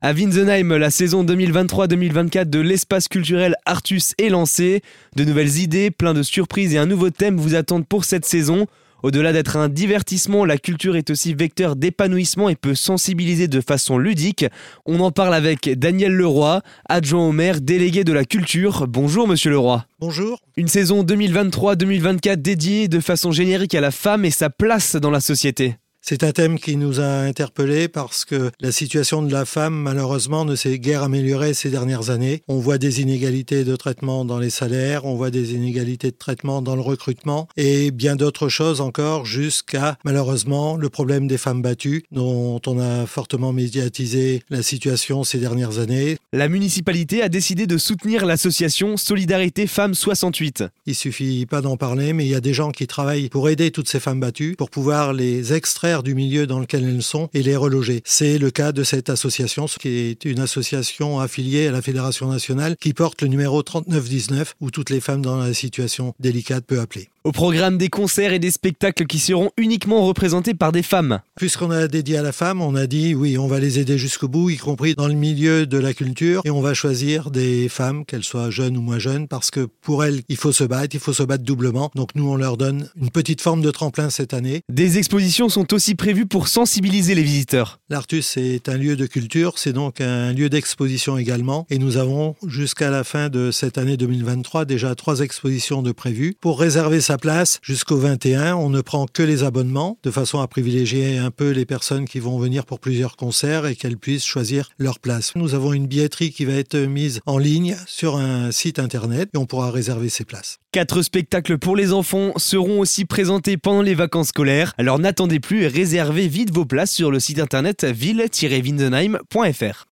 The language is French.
À Winsenheim, la saison 2023-2024 de l'espace culturel Artus est lancée. De nouvelles idées, plein de surprises et un nouveau thème vous attendent pour cette saison. Au-delà d'être un divertissement, la culture est aussi vecteur d'épanouissement et peut sensibiliser de façon ludique. On en parle avec Daniel Leroy, adjoint au maire, délégué de la culture. Bonjour monsieur Leroy. Bonjour. Une saison 2023-2024 dédiée de façon générique à la femme et sa place dans la société. C'est un thème qui nous a interpellés parce que la situation de la femme, malheureusement, ne s'est guère améliorée ces dernières années. On voit des inégalités de traitement dans les salaires, on voit des inégalités de traitement dans le recrutement et bien d'autres choses encore jusqu'à, malheureusement, le problème des femmes battues dont on a fortement médiatisé la situation ces dernières années. La municipalité a décidé de soutenir l'association Solidarité Femmes 68. Il suffit pas d'en parler, mais il y a des gens qui travaillent pour aider toutes ces femmes battues, pour pouvoir les extraire du milieu dans lequel elles sont et les reloger. C'est le cas de cette association, qui est une association affiliée à la Fédération nationale qui porte le numéro 3919 où toutes les femmes dans la situation délicate peuvent appeler. Au programme des concerts et des spectacles qui seront uniquement représentés par des femmes. Puisqu'on a dédié à la femme, on a dit oui, on va les aider jusqu'au bout, y compris dans le milieu de la culture, et on va choisir des femmes, qu'elles soient jeunes ou moins jeunes, parce que pour elles, il faut se battre, il faut se battre doublement. Donc nous, on leur donne une petite forme de tremplin cette année. Des expositions sont aussi prévues pour sensibiliser les visiteurs. L'Artus est un lieu de culture, c'est donc un lieu d'exposition également, et nous avons jusqu'à la fin de cette année 2023 déjà trois expositions de prévues. Pour réserver sa place jusqu'au 21. On ne prend que les abonnements de façon à privilégier un peu les personnes qui vont venir pour plusieurs concerts et qu'elles puissent choisir leur place. Nous avons une billetterie qui va être mise en ligne sur un site internet et on pourra réserver ses places. Quatre spectacles pour les enfants seront aussi présentés pendant les vacances scolaires. Alors n'attendez plus et réservez vite vos places sur le site internet ville-windenheim.fr.